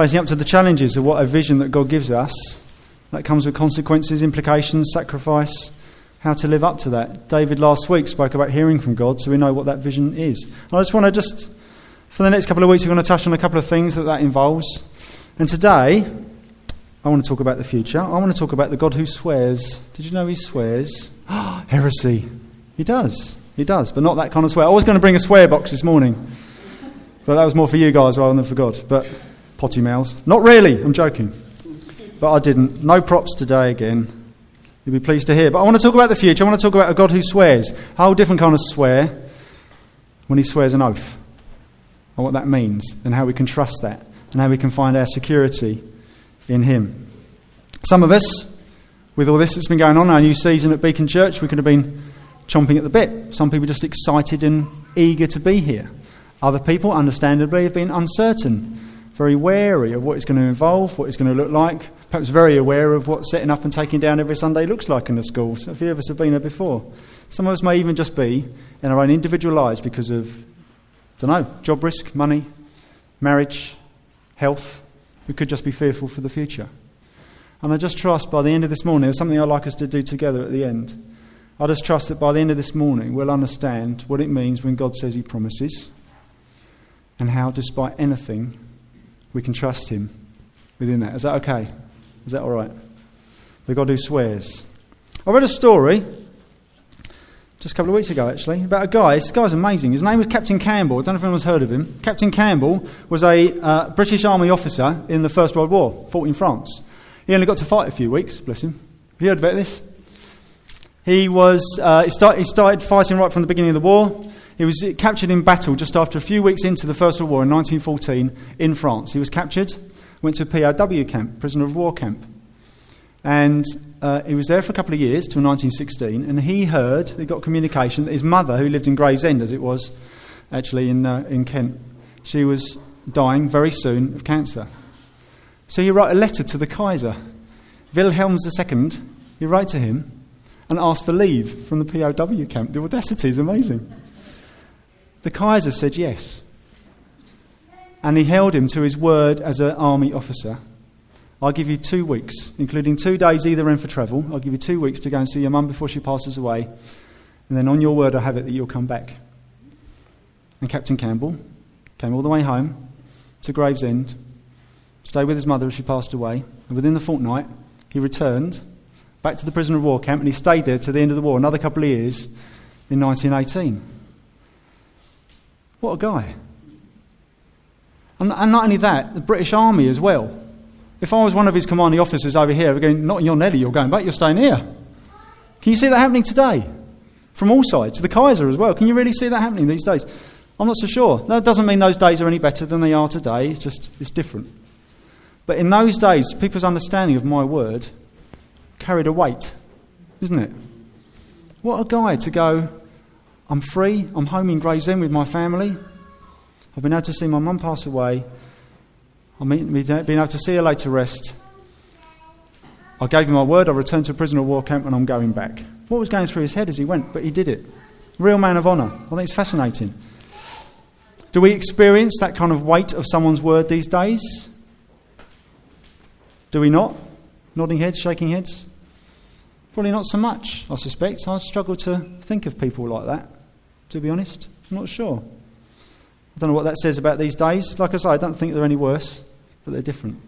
facing up to the challenges of what a vision that God gives us. That comes with consequences, implications, sacrifice, how to live up to that. David last week spoke about hearing from God, so we know what that vision is. And I just want to just, for the next couple of weeks, we're going to touch on a couple of things that that involves. And today, I want to talk about the future. I want to talk about the God who swears. Did you know he swears? Heresy. He does. He does, but not that kind of swear. I was going to bring a swear box this morning, but that was more for you guys rather than for God. But potty mouths. Not really, I'm joking. But I didn't. No props today again. You'll be pleased to hear. But I want to talk about the future. I want to talk about a God who swears. A whole different kind of swear when he swears an oath. And what that means, and how we can trust that, and how we can find our security in him. Some of us, with all this that's been going on, our new season at Beacon Church, we could have been chomping at the bit. Some people just excited and eager to be here. Other people, understandably, have been uncertain, very wary of what it's going to involve, what it's going to look like, perhaps very aware of what setting up and taking down every Sunday looks like in the school. So a few of us have been there before. Some of us may even just be in our own individual lives because of, I don't know, job risk, money, marriage, health. We could just be fearful for the future. And I just trust by the end of this morning, there's something I'd like us to do together at the end. I just trust that by the end of this morning, we'll understand what it means when God says He promises and how, despite anything, we can trust Him within that. Is that okay? Is that all right? The God who swears. I read a story just a couple of weeks ago, actually, about a guy. This guy's amazing. His name was Captain Campbell. I don't know if anyone's heard of him. Captain Campbell was a uh, British Army officer in the First World War, fought in France. He only got to fight a few weeks, bless him. Have you heard about this? He, was, uh, he, start, he started fighting right from the beginning of the war. He was captured in battle just after a few weeks into the First World War in 1914 in France. He was captured, went to a POW camp, prisoner of war camp. And uh, he was there for a couple of years till 1916. And he heard, he got communication that his mother, who lived in Gravesend as it was actually in, uh, in Kent, she was dying very soon of cancer. So he wrote a letter to the Kaiser, Wilhelm II. He wrote to him and asked for leave from the POW camp. The audacity is amazing. The Kaiser said yes. And he held him to his word as an army officer. I'll give you two weeks, including two days either end for travel. I'll give you two weeks to go and see your mum before she passes away. And then on your word, I have it that you'll come back. And Captain Campbell came all the way home to Gravesend, stayed with his mother as she passed away. And within the fortnight, he returned back to the prisoner of war camp, and he stayed there to the end of the war, another couple of years, in 1918. What a guy. And, not only that, the British Army as well. If I was one of his commanding officers over here, we're going, not in your Nelly, you're going back, you're staying here. Can you see that happening today? From all sides, the Kaiser as well. Can you really see that happening these days? I'm not so sure. That doesn't mean those days are any better than they are today, it's just it's different. But in those days, people's understanding of my word carried a weight, isn't it? What a guy to go, I'm free, I'm home in Gravesend with my family. I've been able to see my mum pass away. I've been able to see her laid to rest. I gave him my word, I returned to a prisoner of war camp, and I'm going back. What was going through his head as he went? But he did it. Real man of honour. I think it's fascinating. Do we experience that kind of weight of someone's word these days? Do we not? Nodding heads, shaking heads? Probably not so much, I suspect. I struggle to think of people like that, to be honest. I'm not sure. I don't know what that says about these days. Like I say, I don't think they're any worse, but they're different.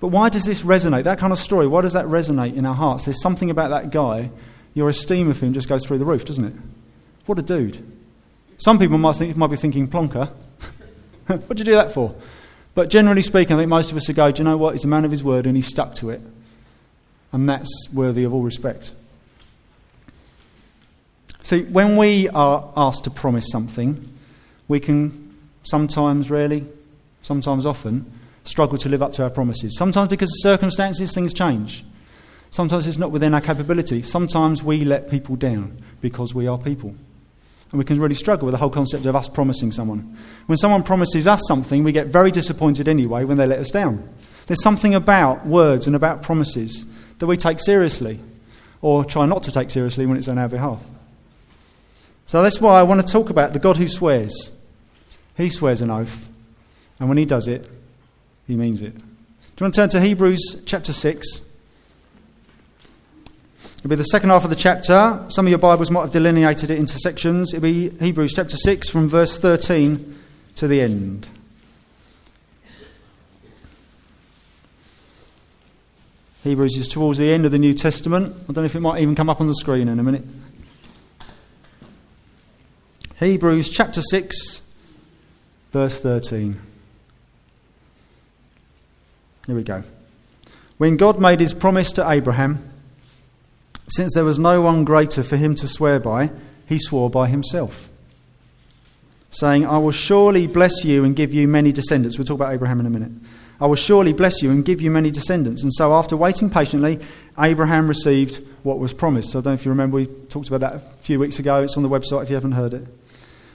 But why does this resonate? That kind of story, why does that resonate in our hearts? There's something about that guy, your esteem of him just goes through the roof, doesn't it? What a dude. Some people might, think, might be thinking, plonker. What'd you do that for? But generally speaking, I think most of us would go, do you know what? He's a man of his word and he's stuck to it. And that's worthy of all respect. See, when we are asked to promise something, we can sometimes, rarely, sometimes often, struggle to live up to our promises. Sometimes because of circumstances, things change. Sometimes it's not within our capability. Sometimes we let people down because we are people. And we can really struggle with the whole concept of us promising someone. When someone promises us something, we get very disappointed anyway when they let us down. There's something about words and about promises that we take seriously, or try not to take seriously when it's on our behalf. So that's why I want to talk about the God who swears. He swears an oath, and when he does it, he means it. Do you want to turn to Hebrews chapter 6? It'll be the second half of the chapter. Some of your Bibles might have delineated it into sections. It'll be Hebrews chapter 6 from verse 13 to the end. Hebrews is towards the end of the New Testament. I don't know if it might even come up on the screen in a minute. Hebrews chapter 6, verse 13. Here we go. When God made his promise to Abraham, since there was no one greater for him to swear by, he swore by himself, saying, I will surely bless you and give you many descendants. We'll talk about Abraham in a minute. I will surely bless you and give you many descendants. And so, after waiting patiently, Abraham received what was promised. So I don't know if you remember, we talked about that a few weeks ago. It's on the website if you haven't heard it.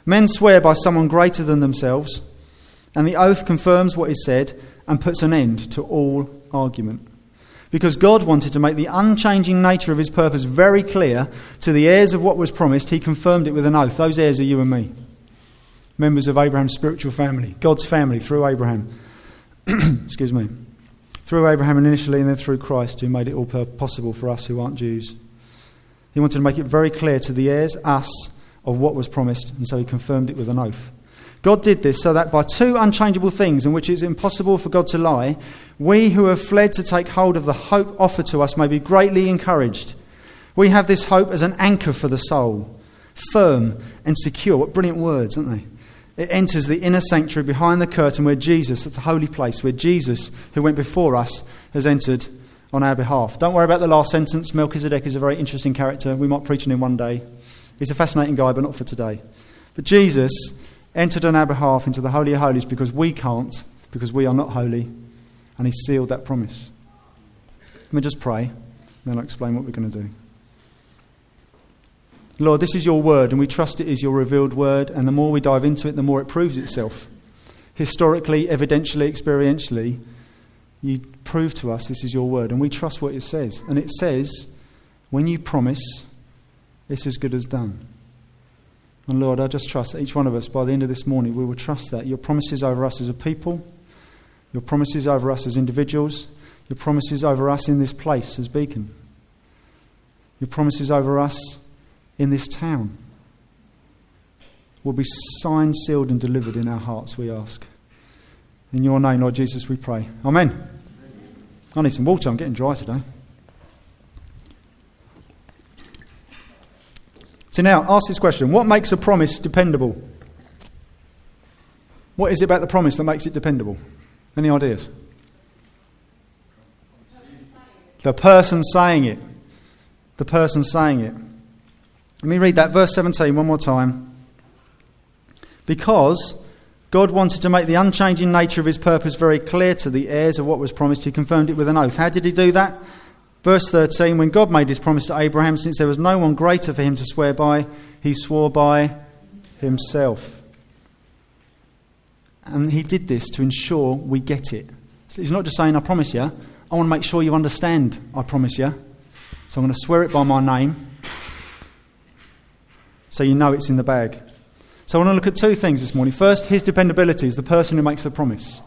Men swear by someone greater than themselves, and the oath confirms what is said and puts an end to all argument. Because God wanted to make the unchanging nature of his purpose very clear to the heirs of what was promised, he confirmed it with an oath. Those heirs are you and me, members of Abraham's spiritual family, God's family through Abraham. Excuse me. Through Abraham initially, and then through Christ, who made it all possible for us who aren't Jews. He wanted to make it very clear to the heirs, us, of what was promised, and so he confirmed it with an oath. God did this so that by two unchangeable things in which it is impossible for God to lie, we who have fled to take hold of the hope offered to us may be greatly encouraged. We have this hope as an anchor for the soul, firm and secure. What brilliant words, aren't they? It enters the inner sanctuary behind the curtain where Jesus, at the holy place, where Jesus, who went before us, has entered on our behalf. Don't worry about the last sentence. Melchizedek is a very interesting character. We might preach on him one day. He's a fascinating guy, but not for today. But Jesus entered on our behalf into the Holy of Holies because we can't, because we are not holy, and He sealed that promise. Let me just pray, then I'll explain what we're going to do. Lord, this is your word, and we trust it is your revealed word, and the more we dive into it, the more it proves itself. Historically, evidentially, experientially, you prove to us this is your word, and we trust what it says. And it says, when you promise, it's as good as done. And Lord, I just trust that each one of us, by the end of this morning, we will trust that your promises over us as a people, your promises over us as individuals, your promises over us in this place as Beacon, your promises over us in this town will be signed, sealed, and delivered in our hearts, we ask. In your name, Lord Jesus, we pray. Amen. I need some water. I'm getting dry today. So now, ask this question What makes a promise dependable? What is it about the promise that makes it dependable? Any ideas? The person saying it. The person saying it. Let me read that, verse 17, one more time. Because God wanted to make the unchanging nature of his purpose very clear to the heirs of what was promised, he confirmed it with an oath. How did he do that? Verse 13 When God made his promise to Abraham, since there was no one greater for him to swear by, he swore by himself. And he did this to ensure we get it. So he's not just saying, I promise you, I want to make sure you understand, I promise you. So I'm going to swear it by my name so you know it's in the bag. So I want to look at two things this morning. First, his dependability is the person who makes the promise.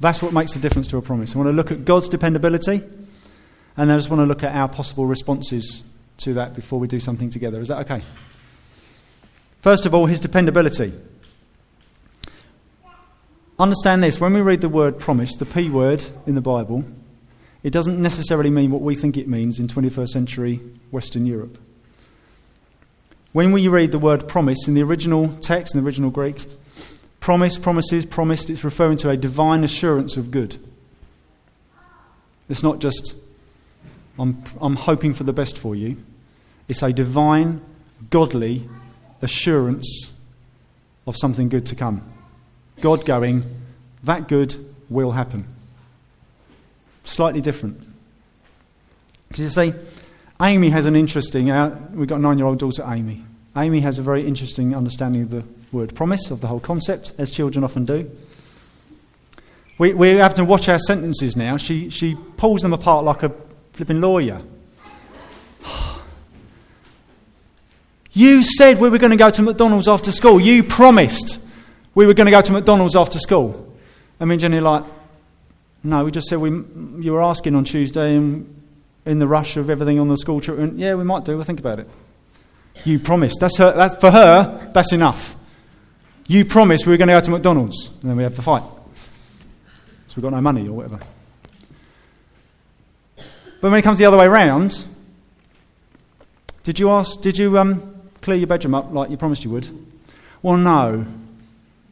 That's what makes the difference to a promise. I want to look at God's dependability and I just want to look at our possible responses to that before we do something together. Is that okay? First of all, his dependability. Understand this when we read the word promise, the P word in the Bible, it doesn't necessarily mean what we think it means in 21st century Western Europe. When we read the word promise in the original text, in the original Greek, promise, promises, promised, it's referring to a divine assurance of good. It's not just I'm, I'm hoping for the best for you. It's a divine, godly assurance of something good to come. God going, that good will happen. Slightly different. Because you see, Amy has an interesting, uh, we've got a nine year old daughter, Amy. Amy has a very interesting understanding of the word promise, of the whole concept, as children often do. We, we have to watch our sentences now. She, she pulls them apart like a flipping lawyer. You said we were going to go to McDonald's after school. You promised we were going to go to McDonald's after school. I mean, Jenny, like, No, we just said we, you were asking on Tuesday and in the rush of everything on the school trip. And yeah, we might do. We'll think about it. You promised. That's, her, that's for her, that's enough. You promised we were going to go to McDonald's. And then we have the fight. So we've got no money or whatever. But when it comes the other way around, did you ask, did you um, clear your bedroom up like you promised you would? Well, no.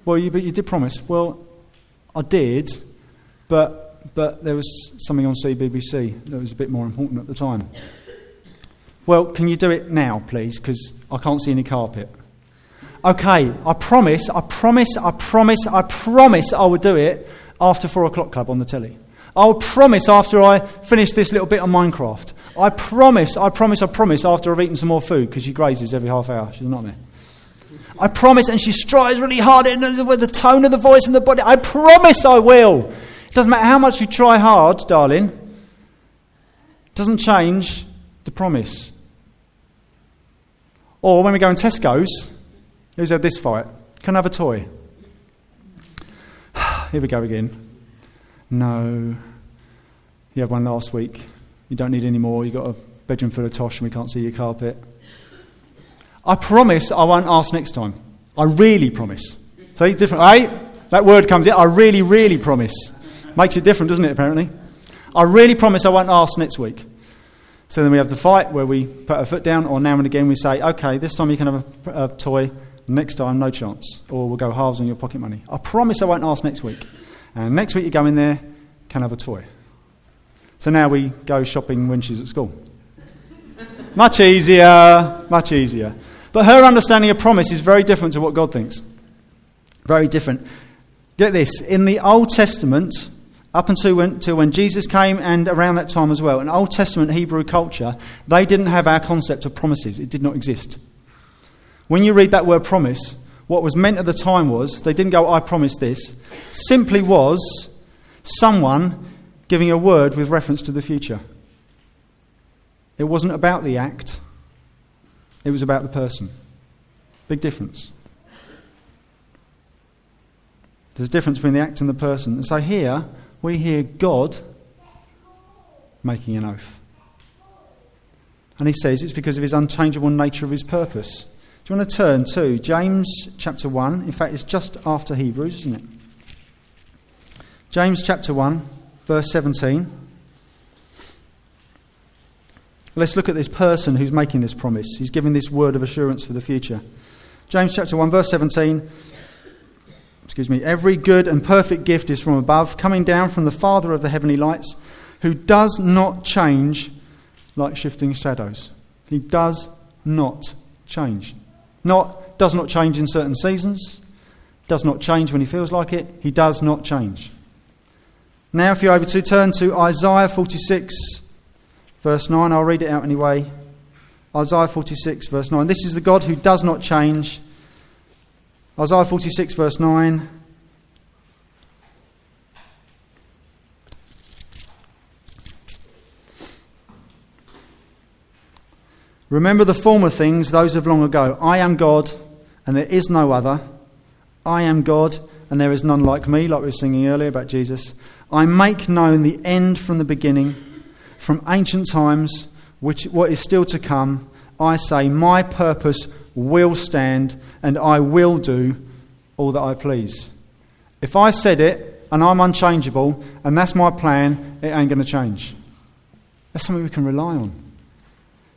Well, you, but you did promise. Well, I did, but, but there was something on CBBC that was a bit more important at the time. Well, can you do it now, please? Because I can't see any carpet. Okay, I promise, I promise, I promise, I promise I will do it after four o'clock club on the telly. I'll promise after I finish this little bit on Minecraft. I promise, I promise, I promise after I've eaten some more food because she grazes every half hour. She's not there. I promise, and she strives really hard with the tone of the voice and the body. I promise I will. It doesn't matter how much you try hard, darling. It doesn't change the promise. Or when we go in Tesco's, who's had this fight? Can I have a toy? Here we go again. No. You had one last week. You don't need any more. You've got a bedroom full of tosh and we can't see your carpet. I promise I won't ask next time. I really promise. See, different, eh? That word comes in. I really, really promise. Makes it different, doesn't it, apparently? I really promise I won't ask next week. So then we have the fight where we put our foot down, or now and again we say, okay, this time you can have a, a toy, next time no chance. Or we'll go halves on your pocket money. I promise I won't ask next week. And next week you go in there, can have a toy. So now we go shopping when she's at school. much easier, much easier. But her understanding of promise is very different to what God thinks. Very different. Get this in the Old Testament, up until when, until when Jesus came and around that time as well, in Old Testament Hebrew culture, they didn't have our concept of promises. It did not exist. When you read that word promise, what was meant at the time was, they didn't go, I promise this, simply was someone giving a word with reference to the future. It wasn't about the act, it was about the person. Big difference. There's a difference between the act and the person. And so here, we hear God making an oath. And he says it's because of his unchangeable nature of his purpose. Do you want to turn to James chapter 1? In fact, it's just after Hebrews, isn't it? James chapter 1, verse 17. Let's look at this person who's making this promise. He's giving this word of assurance for the future. James chapter 1, verse 17 excuse me, every good and perfect gift is from above, coming down from the Father of the heavenly lights, who does not change like shifting shadows. He does not change. Not does not change in certain seasons, does not change when he feels like it. He does not change. Now, if you're able to turn to Isaiah 46, verse 9, I'll read it out anyway. Isaiah 46, verse 9. This is the God who does not change Isaiah 46, verse 9. Remember the former things, those of long ago. I am God, and there is no other. I am God, and there is none like me, like we were singing earlier about Jesus. I make known the end from the beginning, from ancient times, which what is still to come. I say, My purpose will stand, and I will do all that I please. If I said it and I'm unchangeable and that's my plan, it ain't going to change. That's something we can rely on.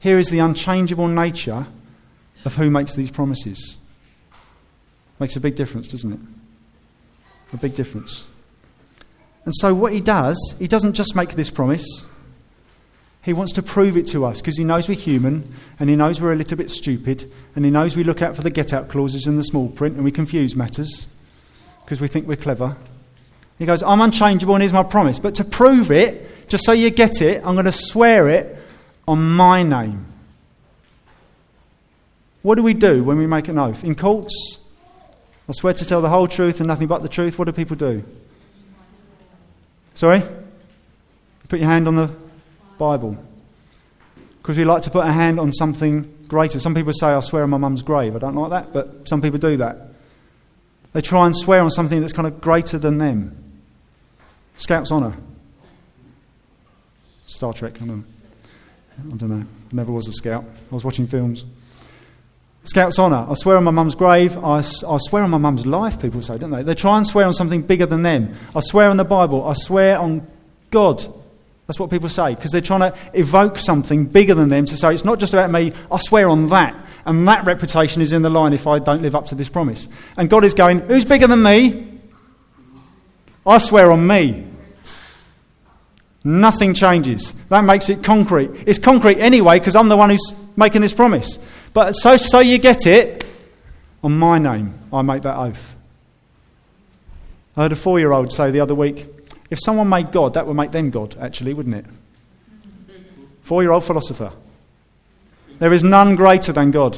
Here is the unchangeable nature of who makes these promises. Makes a big difference, doesn't it? A big difference. And so, what he does, he doesn't just make this promise, he wants to prove it to us because he knows we're human and he knows we're a little bit stupid and he knows we look out for the get out clauses in the small print and we confuse matters because we think we're clever. He goes, I'm unchangeable and here's my promise. But to prove it, just so you get it, I'm going to swear it on my name. What do we do when we make an oath? In courts, I swear to tell the whole truth and nothing but the truth. What do people do? Sorry? Put your hand on the Bible. Because we like to put a hand on something greater. Some people say, I swear on my mum's grave. I don't like that, but some people do that. They try and swear on something that's kind of greater than them. Scout's Honour. Star Trek, I don't, I don't know. Never was a scout. I was watching films. Scout's honour. I swear on my mum's grave. I, I swear on my mum's life, people say, don't they? They try and swear on something bigger than them. I swear on the Bible. I swear on God. That's what people say, because they're trying to evoke something bigger than them to say, it's not just about me, I swear on that. And that reputation is in the line if I don't live up to this promise. And God is going, who's bigger than me? I swear on me. Nothing changes. That makes it concrete. It's concrete anyway because I'm the one who's making this promise. But so, so you get it, on my name, I make that oath. I heard a four year old say the other week if someone made God, that would make them God, actually, wouldn't it? Four year old philosopher. There is none greater than God.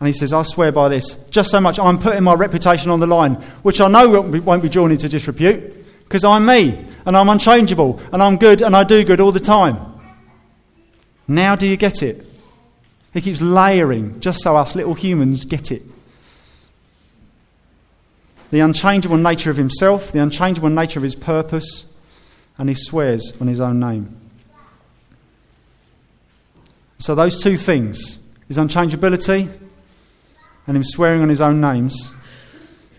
And he says, I swear by this, just so much I'm putting my reputation on the line, which I know won't be, won't be drawn into disrepute, because I'm me, and I'm unchangeable, and I'm good, and I do good all the time. Now do you get it? He keeps layering, just so us little humans get it. The unchangeable nature of himself, the unchangeable nature of his purpose, and he swears on his own name. So, those two things his unchangeability and him swearing on his own names,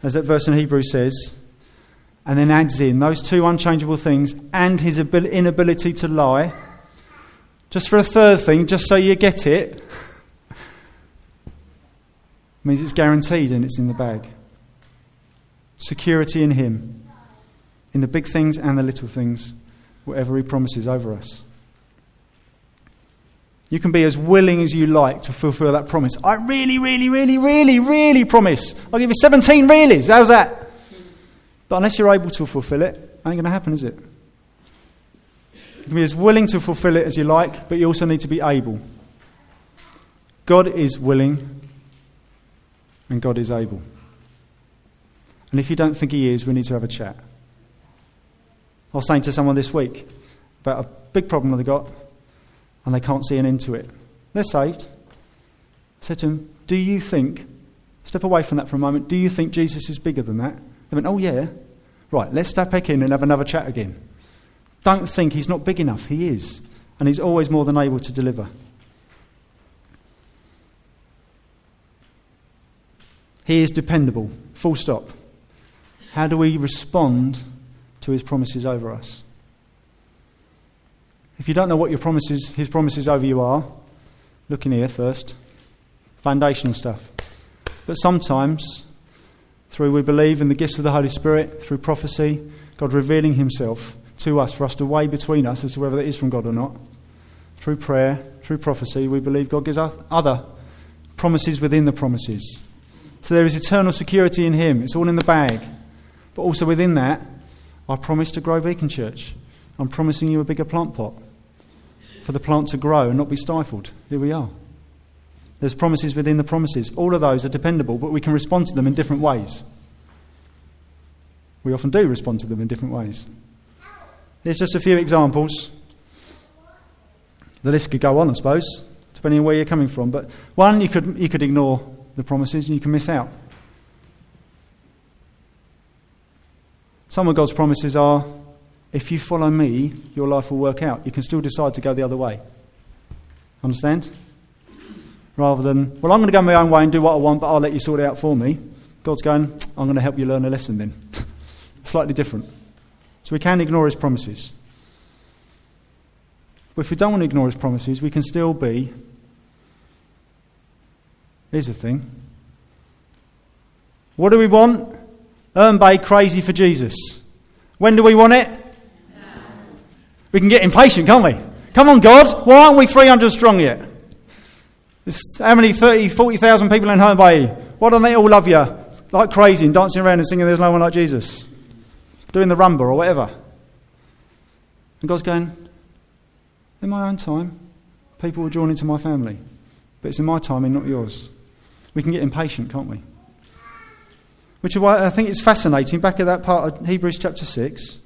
as that verse in Hebrews says, and then adds in those two unchangeable things and his inability to lie. Just for a third thing, just so you get it, means it's guaranteed and it's in the bag. Security in him, in the big things and the little things, whatever he promises over us. You can be as willing as you like to fulfill that promise. I really, really, really, really, really promise. I'll give you 17 reallys. How's that? But unless you're able to fulfill it, ain't going to happen, is it? You can be as willing to fulfill it as you like, but you also need to be able. God is willing and God is able. And if you don't think He is, we need to have a chat. I was saying to someone this week about a big problem they've got and they can't see an end to it. They're saved. I said to them, Do you think, step away from that for a moment, do you think Jesus is bigger than that? They went, Oh, yeah. Right, let's step back in and have another chat again. Don't think he's not big enough. He is. And he's always more than able to deliver. He is dependable. Full stop. How do we respond to his promises over us? If you don't know what your promises, his promises over you are, look in here first. Foundational stuff. But sometimes, through we believe in the gifts of the Holy Spirit, through prophecy, God revealing himself to us for us to weigh between us as to whether that is from God or not. Through prayer, through prophecy, we believe God gives us other promises within the promises. So there is eternal security in Him. It's all in the bag. But also within that, I promise to grow Beacon Church. I'm promising you a bigger plant pot for the plant to grow and not be stifled. Here we are. There's promises within the promises. All of those are dependable, but we can respond to them in different ways. We often do respond to them in different ways. Here's just a few examples. The list could go on, I suppose, depending on where you're coming from. But one, you could, you could ignore the promises and you can miss out. Some of God's promises are if you follow me, your life will work out. You can still decide to go the other way. Understand? Rather than, well, I'm going to go my own way and do what I want, but I'll let you sort it out for me. God's going, I'm going to help you learn a lesson then. Slightly different. So we can ignore his promises. But if we don't want to ignore his promises, we can still be. Here's the thing. What do we want? Herne Bay crazy for Jesus. When do we want it? We can get impatient, can't we? Come on, God, why aren't we 300 strong yet? There's how many 30, 40,000 people in Herne Bay? Why don't they all love you like crazy and dancing around and singing There's No One Like Jesus? Doing the rumba or whatever. And God's going, In my own time, people will join into my family. But it's in my timing, not yours. We can get impatient, can't we? Which is why I think it's fascinating, back at that part of Hebrews chapter 6,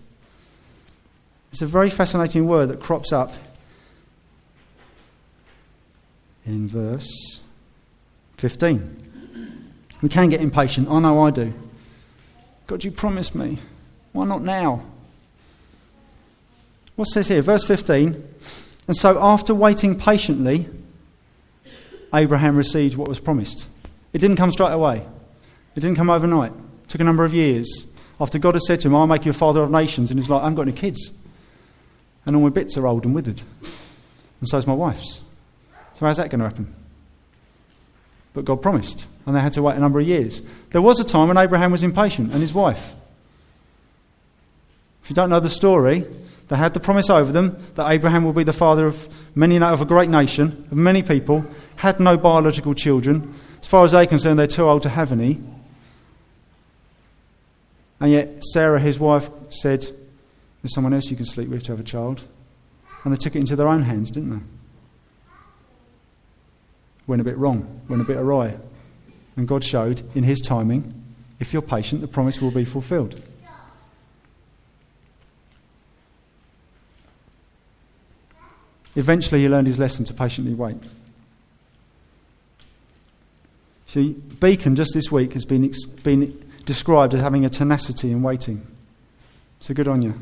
it's a very fascinating word that crops up in verse 15. We can get impatient. I know I do. God, you promised me. Why not now? What says here? Verse 15. And so, after waiting patiently, Abraham received what was promised. It didn't come straight away, it didn't come overnight. It took a number of years. After God had said to him, I'll make you a father of nations, and he's like, I haven't got any kids. And all my bits are old and withered. And so is my wife's. So, how's that going to happen? But God promised, and they had to wait a number of years. There was a time when Abraham was impatient, and his wife. If you don't know the story, they had the promise over them that Abraham will be the father of many of a great nation, of many people, had no biological children. As far as they're concerned, they're too old to have any. And yet, Sarah, his wife, said, There's someone else you can sleep with to have a child. And they took it into their own hands, didn't they? Went a bit wrong, went a bit awry. And God showed, in His timing, if you're patient, the promise will be fulfilled. Eventually, he learned his lesson to patiently wait. See, Beacon just this week has been, been described as having a tenacity in waiting. So good on you.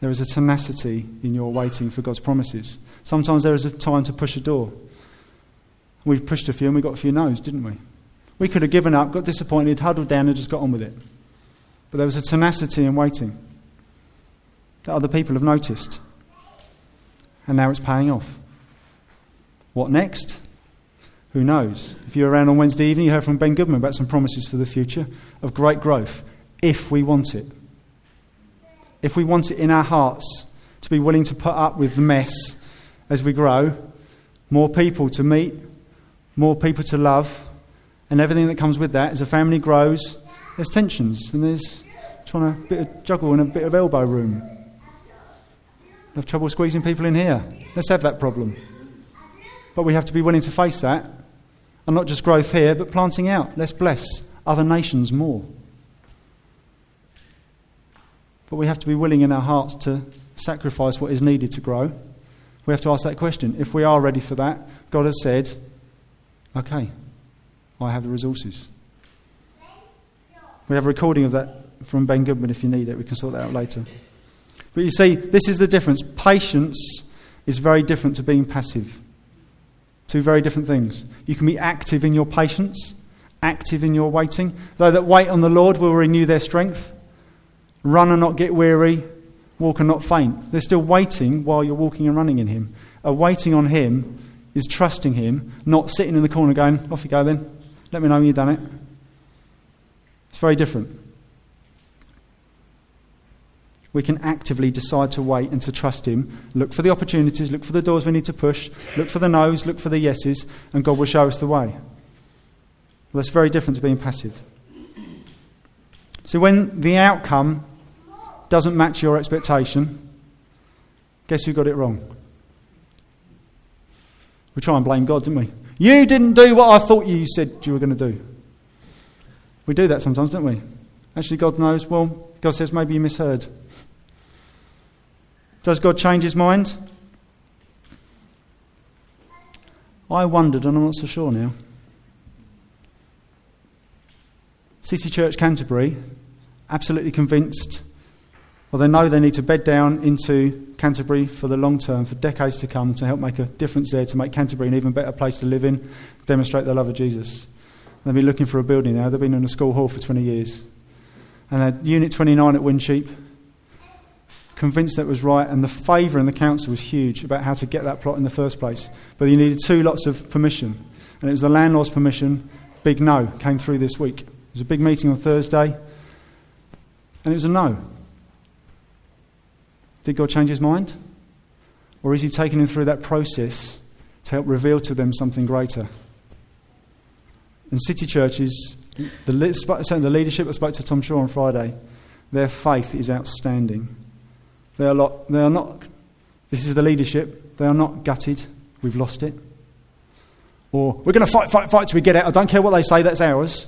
There is a tenacity in your waiting for God's promises. Sometimes there is a time to push a door. We've pushed a few and we got a few no's, didn't we? We could have given up, got disappointed, huddled down, and just got on with it. But there was a tenacity in waiting that other people have noticed and now it's paying off. What next? Who knows? If you're around on Wednesday evening, you heard from Ben Goodman about some promises for the future of great growth, if we want it. If we want it in our hearts to be willing to put up with the mess as we grow, more people to meet, more people to love, and everything that comes with that as a family grows, there's tensions and there's trying to bit of juggle and a bit of elbow room have trouble squeezing people in here. Let's have that problem. But we have to be willing to face that. And not just growth here, but planting out. Let's bless other nations more. But we have to be willing in our hearts to sacrifice what is needed to grow. We have to ask that question. If we are ready for that, God has said, okay, I have the resources. We have a recording of that from Ben Goodman if you need it. We can sort that out later. But you see, this is the difference. Patience is very different to being passive. Two very different things. You can be active in your patience, active in your waiting. Though that wait on the Lord will renew their strength. Run and not get weary, walk and not faint. They're still waiting while you're walking and running in Him. A waiting on Him is trusting Him, not sitting in the corner going, off you go then. Let me know when you've done it. It's very different we can actively decide to wait and to trust Him. Look for the opportunities, look for the doors we need to push, look for the no's, look for the yeses, and God will show us the way. Well, that's very different to being passive. So when the outcome doesn't match your expectation, guess who got it wrong? We try and blame God, didn't we? You didn't do what I thought you said you were going to do. We do that sometimes, don't we? Actually, God knows, well, God says maybe you misheard. Does God change his mind? I wondered, and I'm not so sure now. City Church Canterbury, absolutely convinced, they know they need to bed down into Canterbury for the long term, for decades to come, to help make a difference there, to make Canterbury an even better place to live in, demonstrate the love of Jesus. They've been looking for a building now. They've been in a school hall for 20 years. And they're Unit 29 at Wincheap, convinced that it was right, and the favour in the council was huge about how to get that plot in the first place. But you needed two lots of permission, and it was the landlord's permission. Big no came through this week. It was a big meeting on Thursday, and it was a no. Did God change his mind? Or is he taking them through that process to help reveal to them something greater? In city churches, the, the leadership I spoke to Tom Shaw on Friday, their faith is outstanding. They are, lot, they are not, this is the leadership, they are not gutted, we've lost it. Or, we're going to fight, fight, fight till we get out. I don't care what they say, that's ours.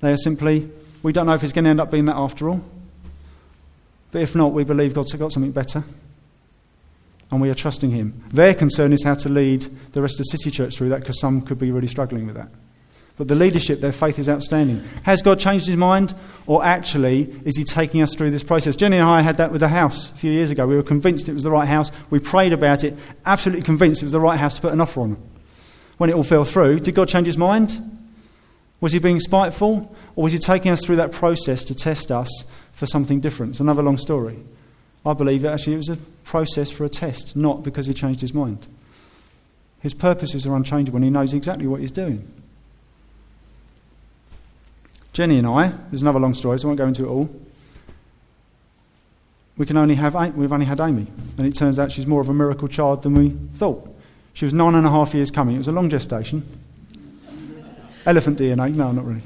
They are simply, we don't know if it's going to end up being that after all. But if not, we believe God's got something better. And we are trusting Him. Their concern is how to lead the rest of City Church through that because some could be really struggling with that. But the leadership, their faith is outstanding. Has God changed his mind? Or actually, is he taking us through this process? Jenny and I had that with the house a few years ago. We were convinced it was the right house. We prayed about it, absolutely convinced it was the right house to put an offer on. When it all fell through, did God change his mind? Was he being spiteful? Or was he taking us through that process to test us for something different? It's another long story. I believe it actually it was a process for a test, not because he changed his mind. His purposes are unchangeable and he knows exactly what he's doing. Jenny and I, there's another long story, so I won't go into it all. We can only have, we've only had Amy, and it turns out she's more of a miracle child than we thought. She was nine and a half years coming. It was a long gestation. Elephant DNA? No, not really.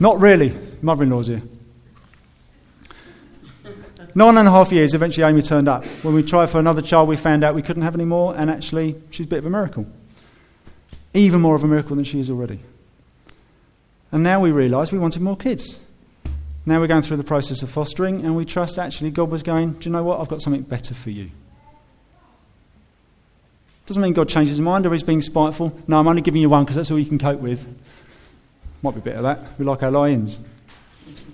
Not really. Mother in law's here. Nine and a half years, eventually Amy turned up. When we tried for another child, we found out we couldn't have any more, and actually, she's a bit of a miracle. Even more of a miracle than she is already. And now we realise we wanted more kids. Now we're going through the process of fostering, and we trust actually God was going, Do you know what? I've got something better for you. Doesn't mean God changes his mind or he's being spiteful. No, I'm only giving you one because that's all you can cope with. Might be a bit of that. We like our lions.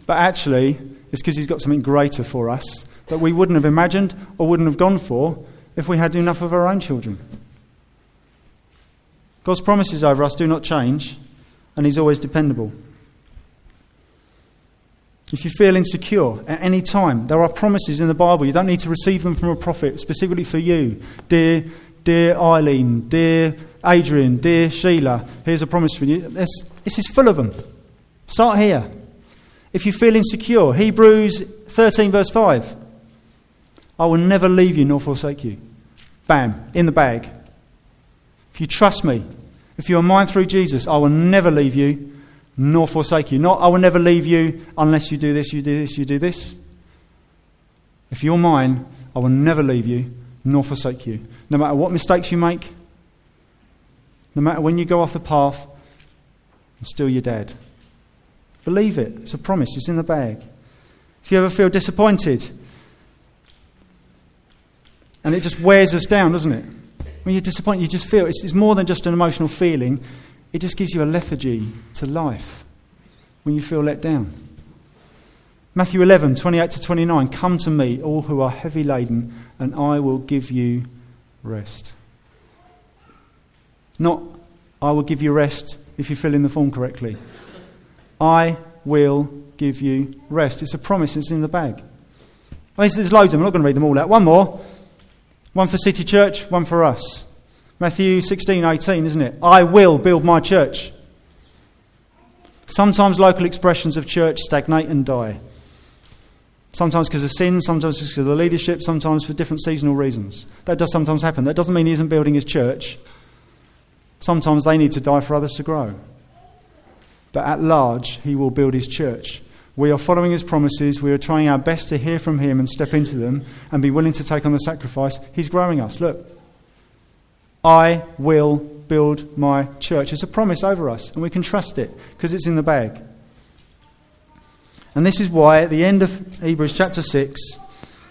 But actually, it's because he's got something greater for us that we wouldn't have imagined or wouldn't have gone for if we had enough of our own children. God's promises over us do not change, and He's always dependable. If you feel insecure at any time, there are promises in the Bible. You don't need to receive them from a prophet specifically for you. Dear, dear Eileen, dear Adrian, dear Sheila, here's a promise for you. This, this is full of them. Start here. If you feel insecure, Hebrews 13, verse 5. I will never leave you nor forsake you. Bam, in the bag. If you trust me, if you are mine through Jesus, I will never leave you nor forsake you. Not, I will never leave you unless you do this, you do this, you do this. If you're mine, I will never leave you nor forsake you. No matter what mistakes you make, no matter when you go off the path, I'm still your dad. Believe it. It's a promise, it's in the bag. If you ever feel disappointed, and it just wears us down, doesn't it? When you're disappointed, you just feel it's, it's more than just an emotional feeling, it just gives you a lethargy to life when you feel let down. Matthew 11, 28 to 29 Come to me, all who are heavy laden, and I will give you rest. Not, I will give you rest if you fill in the form correctly. I will give you rest. It's a promise, it's in the bag. Mean, there's loads of them, I'm not going to read them all out. One more. One for City Church, one for us. Matthew 16, 18, isn't it? I will build my church. Sometimes local expressions of church stagnate and die. Sometimes because of sin, sometimes because of the leadership, sometimes for different seasonal reasons. That does sometimes happen. That doesn't mean he isn't building his church. Sometimes they need to die for others to grow. But at large, he will build his church. We are following his promises. We are trying our best to hear from him and step into them and be willing to take on the sacrifice. He's growing us. Look, I will build my church. It's a promise over us, and we can trust it because it's in the bag. And this is why at the end of Hebrews chapter 6,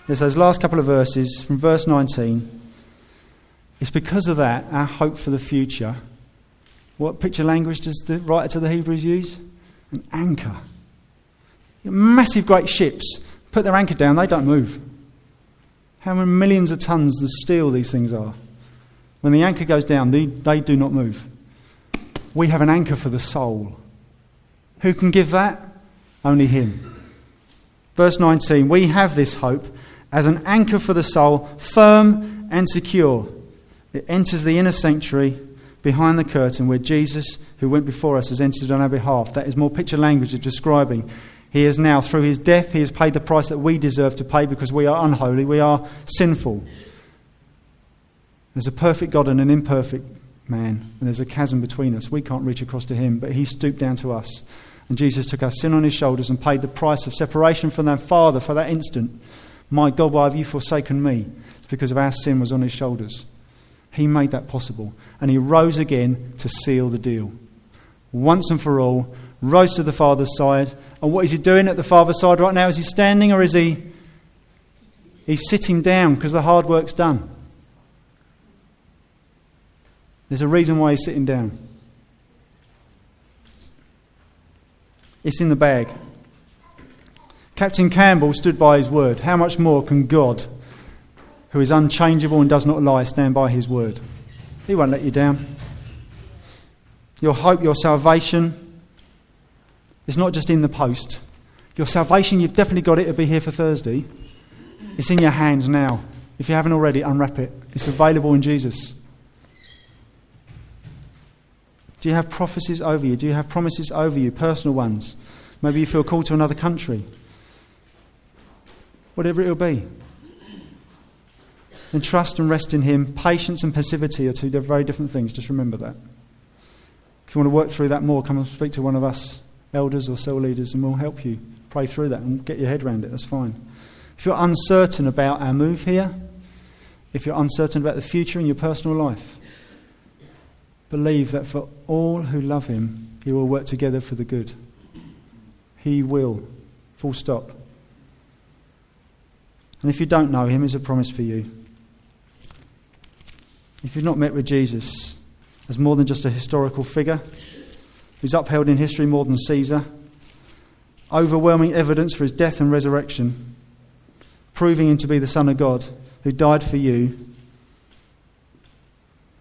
there's those last couple of verses from verse 19. It's because of that, our hope for the future. What picture language does the writer to the Hebrews use? An anchor. Massive, great ships put their anchor down, they don't move. How many millions of tons of steel these things are? When the anchor goes down, they, they do not move. We have an anchor for the soul. Who can give that? Only Him. Verse 19 We have this hope as an anchor for the soul, firm and secure. It enters the inner sanctuary behind the curtain where Jesus, who went before us, has entered on our behalf. That is more picture language of describing he is now, through his death, he has paid the price that we deserve to pay because we are unholy, we are sinful. There's a perfect God and an imperfect man, and there's a chasm between us. We can't reach across to him, but he stooped down to us. And Jesus took our sin on his shoulders and paid the price of separation from our Father for that instant. My God, why have you forsaken me? It's because of our sin was on his shoulders. He made that possible. And he rose again to seal the deal. Once and for all, rose to the Father's side, and what is he doing at the Father's side right now? Is he standing or is he he's sitting down because the hard work's done? There's a reason why he's sitting down. It's in the bag. Captain Campbell stood by his word. How much more can God, who is unchangeable and does not lie, stand by his word? He won't let you down. Your hope, your salvation is not just in the post. Your salvation, you've definitely got it to be here for Thursday. It's in your hands now. If you haven't already, unwrap it. It's available in Jesus. Do you have prophecies over you? Do you have promises over you, personal ones? Maybe you feel called to another country. Whatever it will be. And trust and rest in Him. Patience and passivity are two very different things. Just remember that. If you want to work through that more, come and speak to one of us, elders or cell leaders, and we'll help you pray through that and get your head around it. That's fine. If you're uncertain about our move here, if you're uncertain about the future in your personal life, believe that for all who love him, he will work together for the good. He will. Full stop. And if you don't know him, here's a promise for you. If you've not met with Jesus as more than just a historical figure, who's upheld in history more than Caesar, overwhelming evidence for his death and resurrection, proving him to be the Son of God who died for you.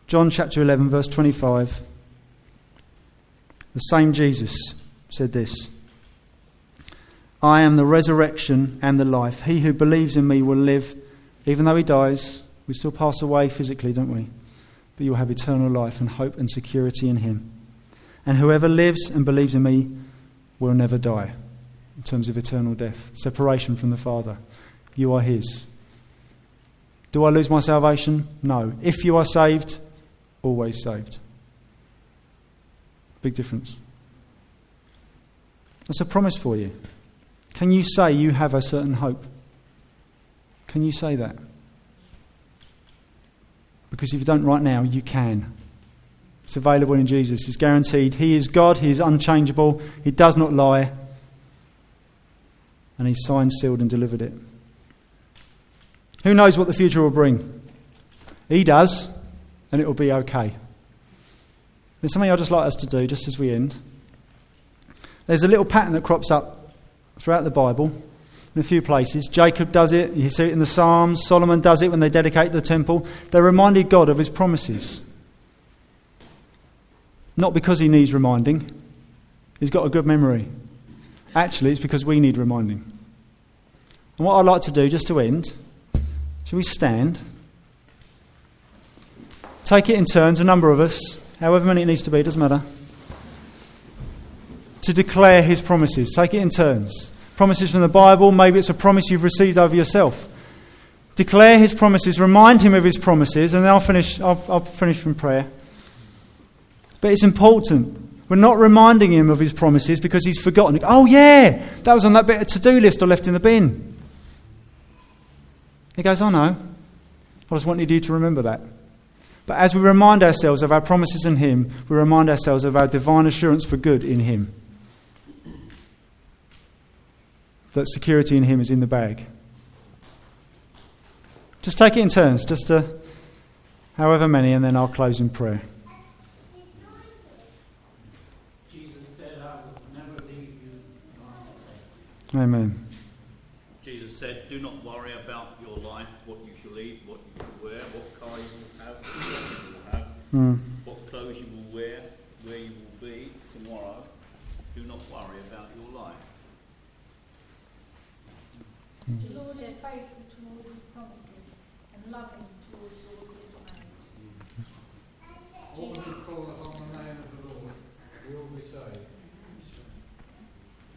John chapter 11, verse 25. The same Jesus said this I am the resurrection and the life. He who believes in me will live, even though he dies. We still pass away physically, don't we? But you'll have eternal life and hope and security in him. And whoever lives and believes in me will never die in terms of eternal death, separation from the Father. You are His. Do I lose my salvation? No. If you are saved, always saved. Big difference. That's a promise for you. Can you say you have a certain hope? Can you say that? Because if you don't right now, you can. It's available in Jesus. It's guaranteed. He is God. He is unchangeable. He does not lie and he signed, sealed, and delivered it. Who knows what the future will bring? He does, and it will be okay. There's something I'd just like us to do just as we end. There's a little pattern that crops up throughout the Bible in a few places. Jacob does it, you see it in the Psalms, Solomon does it when they dedicate the temple. They reminded God of his promises. Not because he needs reminding, he's got a good memory. Actually, it's because we need reminding. And what I'd like to do, just to end, shall we stand? Take it in turns, a number of us, however many it needs to be, doesn't matter. To declare his promises. Take it in turns. Promises from the Bible, maybe it's a promise you've received over yourself. Declare his promises, remind him of his promises, and then I'll finish, I'll, I'll finish from prayer. But it's important we're not reminding him of his promises because he's forgotten. Oh, yeah, that was on that bit of to do list I left in the bin. He goes, Oh, no. I just wanted you to remember that. But as we remind ourselves of our promises in him, we remind ourselves of our divine assurance for good in him. That security in him is in the bag. Just take it in turns, just to, however many, and then I'll close in prayer. Amen. Jesus said, Do not worry about your life, what you shall eat, what you shall wear, what car you will have, what you will have, mm. what clothes you will wear, where you will be tomorrow. Do not worry about your life. Mm. The Lord is faithful to all his promises and loving towards all his made. All who call upon the name of the Lord will be saved.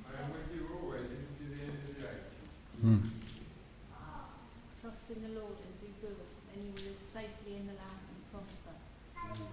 I am with you always to the end of the age. Mm. Trust in the Lord and do good, and you will live safely in the land and prosper.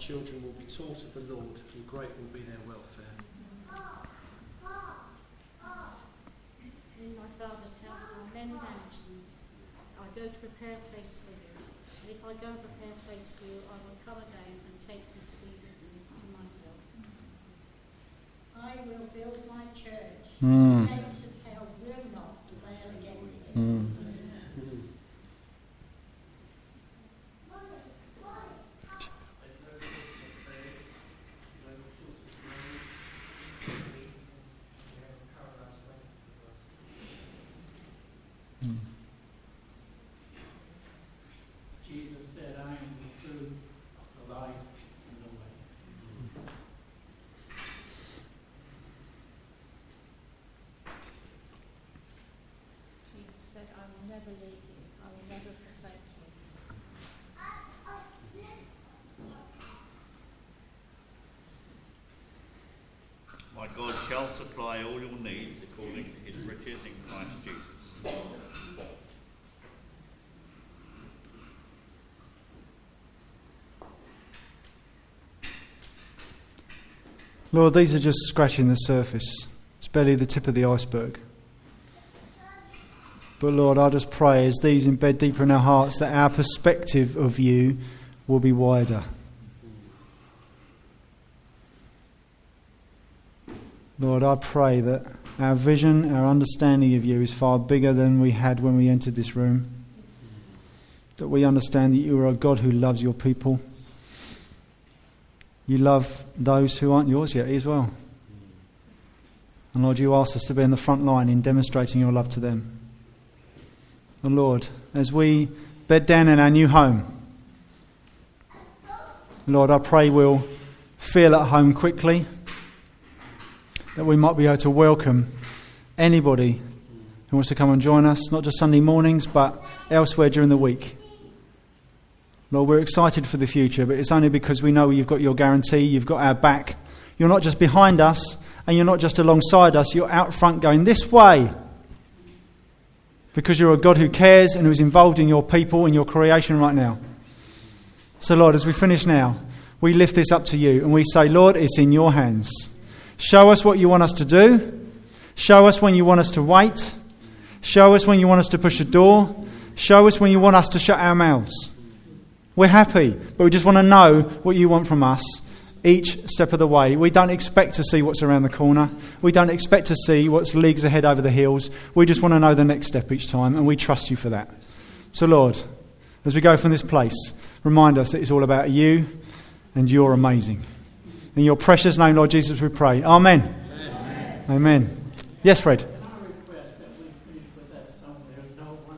children will be taught of the Lord, and great will be their welfare. In my father's house are many mansions. I go to prepare a place for you. And if I go and prepare a place for you, I will come again and take you to be with me to myself. I will build my church. Mm. The gates of hell will not prevail against it. Mm. Jesus said, I am the truth, the life, and the way. Jesus said, I will never leave you. I will never forsake you. My God shall supply all your needs according to his riches in Christ Jesus. Lord, these are just scratching the surface. It's barely the tip of the iceberg. But Lord, I just pray as these embed deeper in our hearts that our perspective of you will be wider. Lord, I pray that our vision, our understanding of you is far bigger than we had when we entered this room. That we understand that you are a God who loves your people. You love those who aren't yours yet as well. And Lord, you ask us to be in the front line in demonstrating your love to them. And Lord, as we bed down in our new home, Lord, I pray we'll feel at home quickly, that we might be able to welcome anybody who wants to come and join us, not just Sunday mornings, but elsewhere during the week. Lord, we're excited for the future, but it's only because we know you've got your guarantee, you've got our back. You're not just behind us and you're not just alongside us, you're out front going this way. Because you're a God who cares and who's involved in your people and your creation right now. So, Lord, as we finish now, we lift this up to you and we say, Lord, it's in your hands. Show us what you want us to do. Show us when you want us to wait. Show us when you want us to push a door. Show us when you want us to shut our mouths. We're happy, but we just want to know what you want from us each step of the way. We don't expect to see what's around the corner. We don't expect to see what's leagues ahead over the hills. We just want to know the next step each time, and we trust you for that. So, Lord, as we go from this place, remind us that it's all about you and you're amazing. In your precious name, Lord Jesus, we pray. Amen. Amen. Amen. Yes, Fred.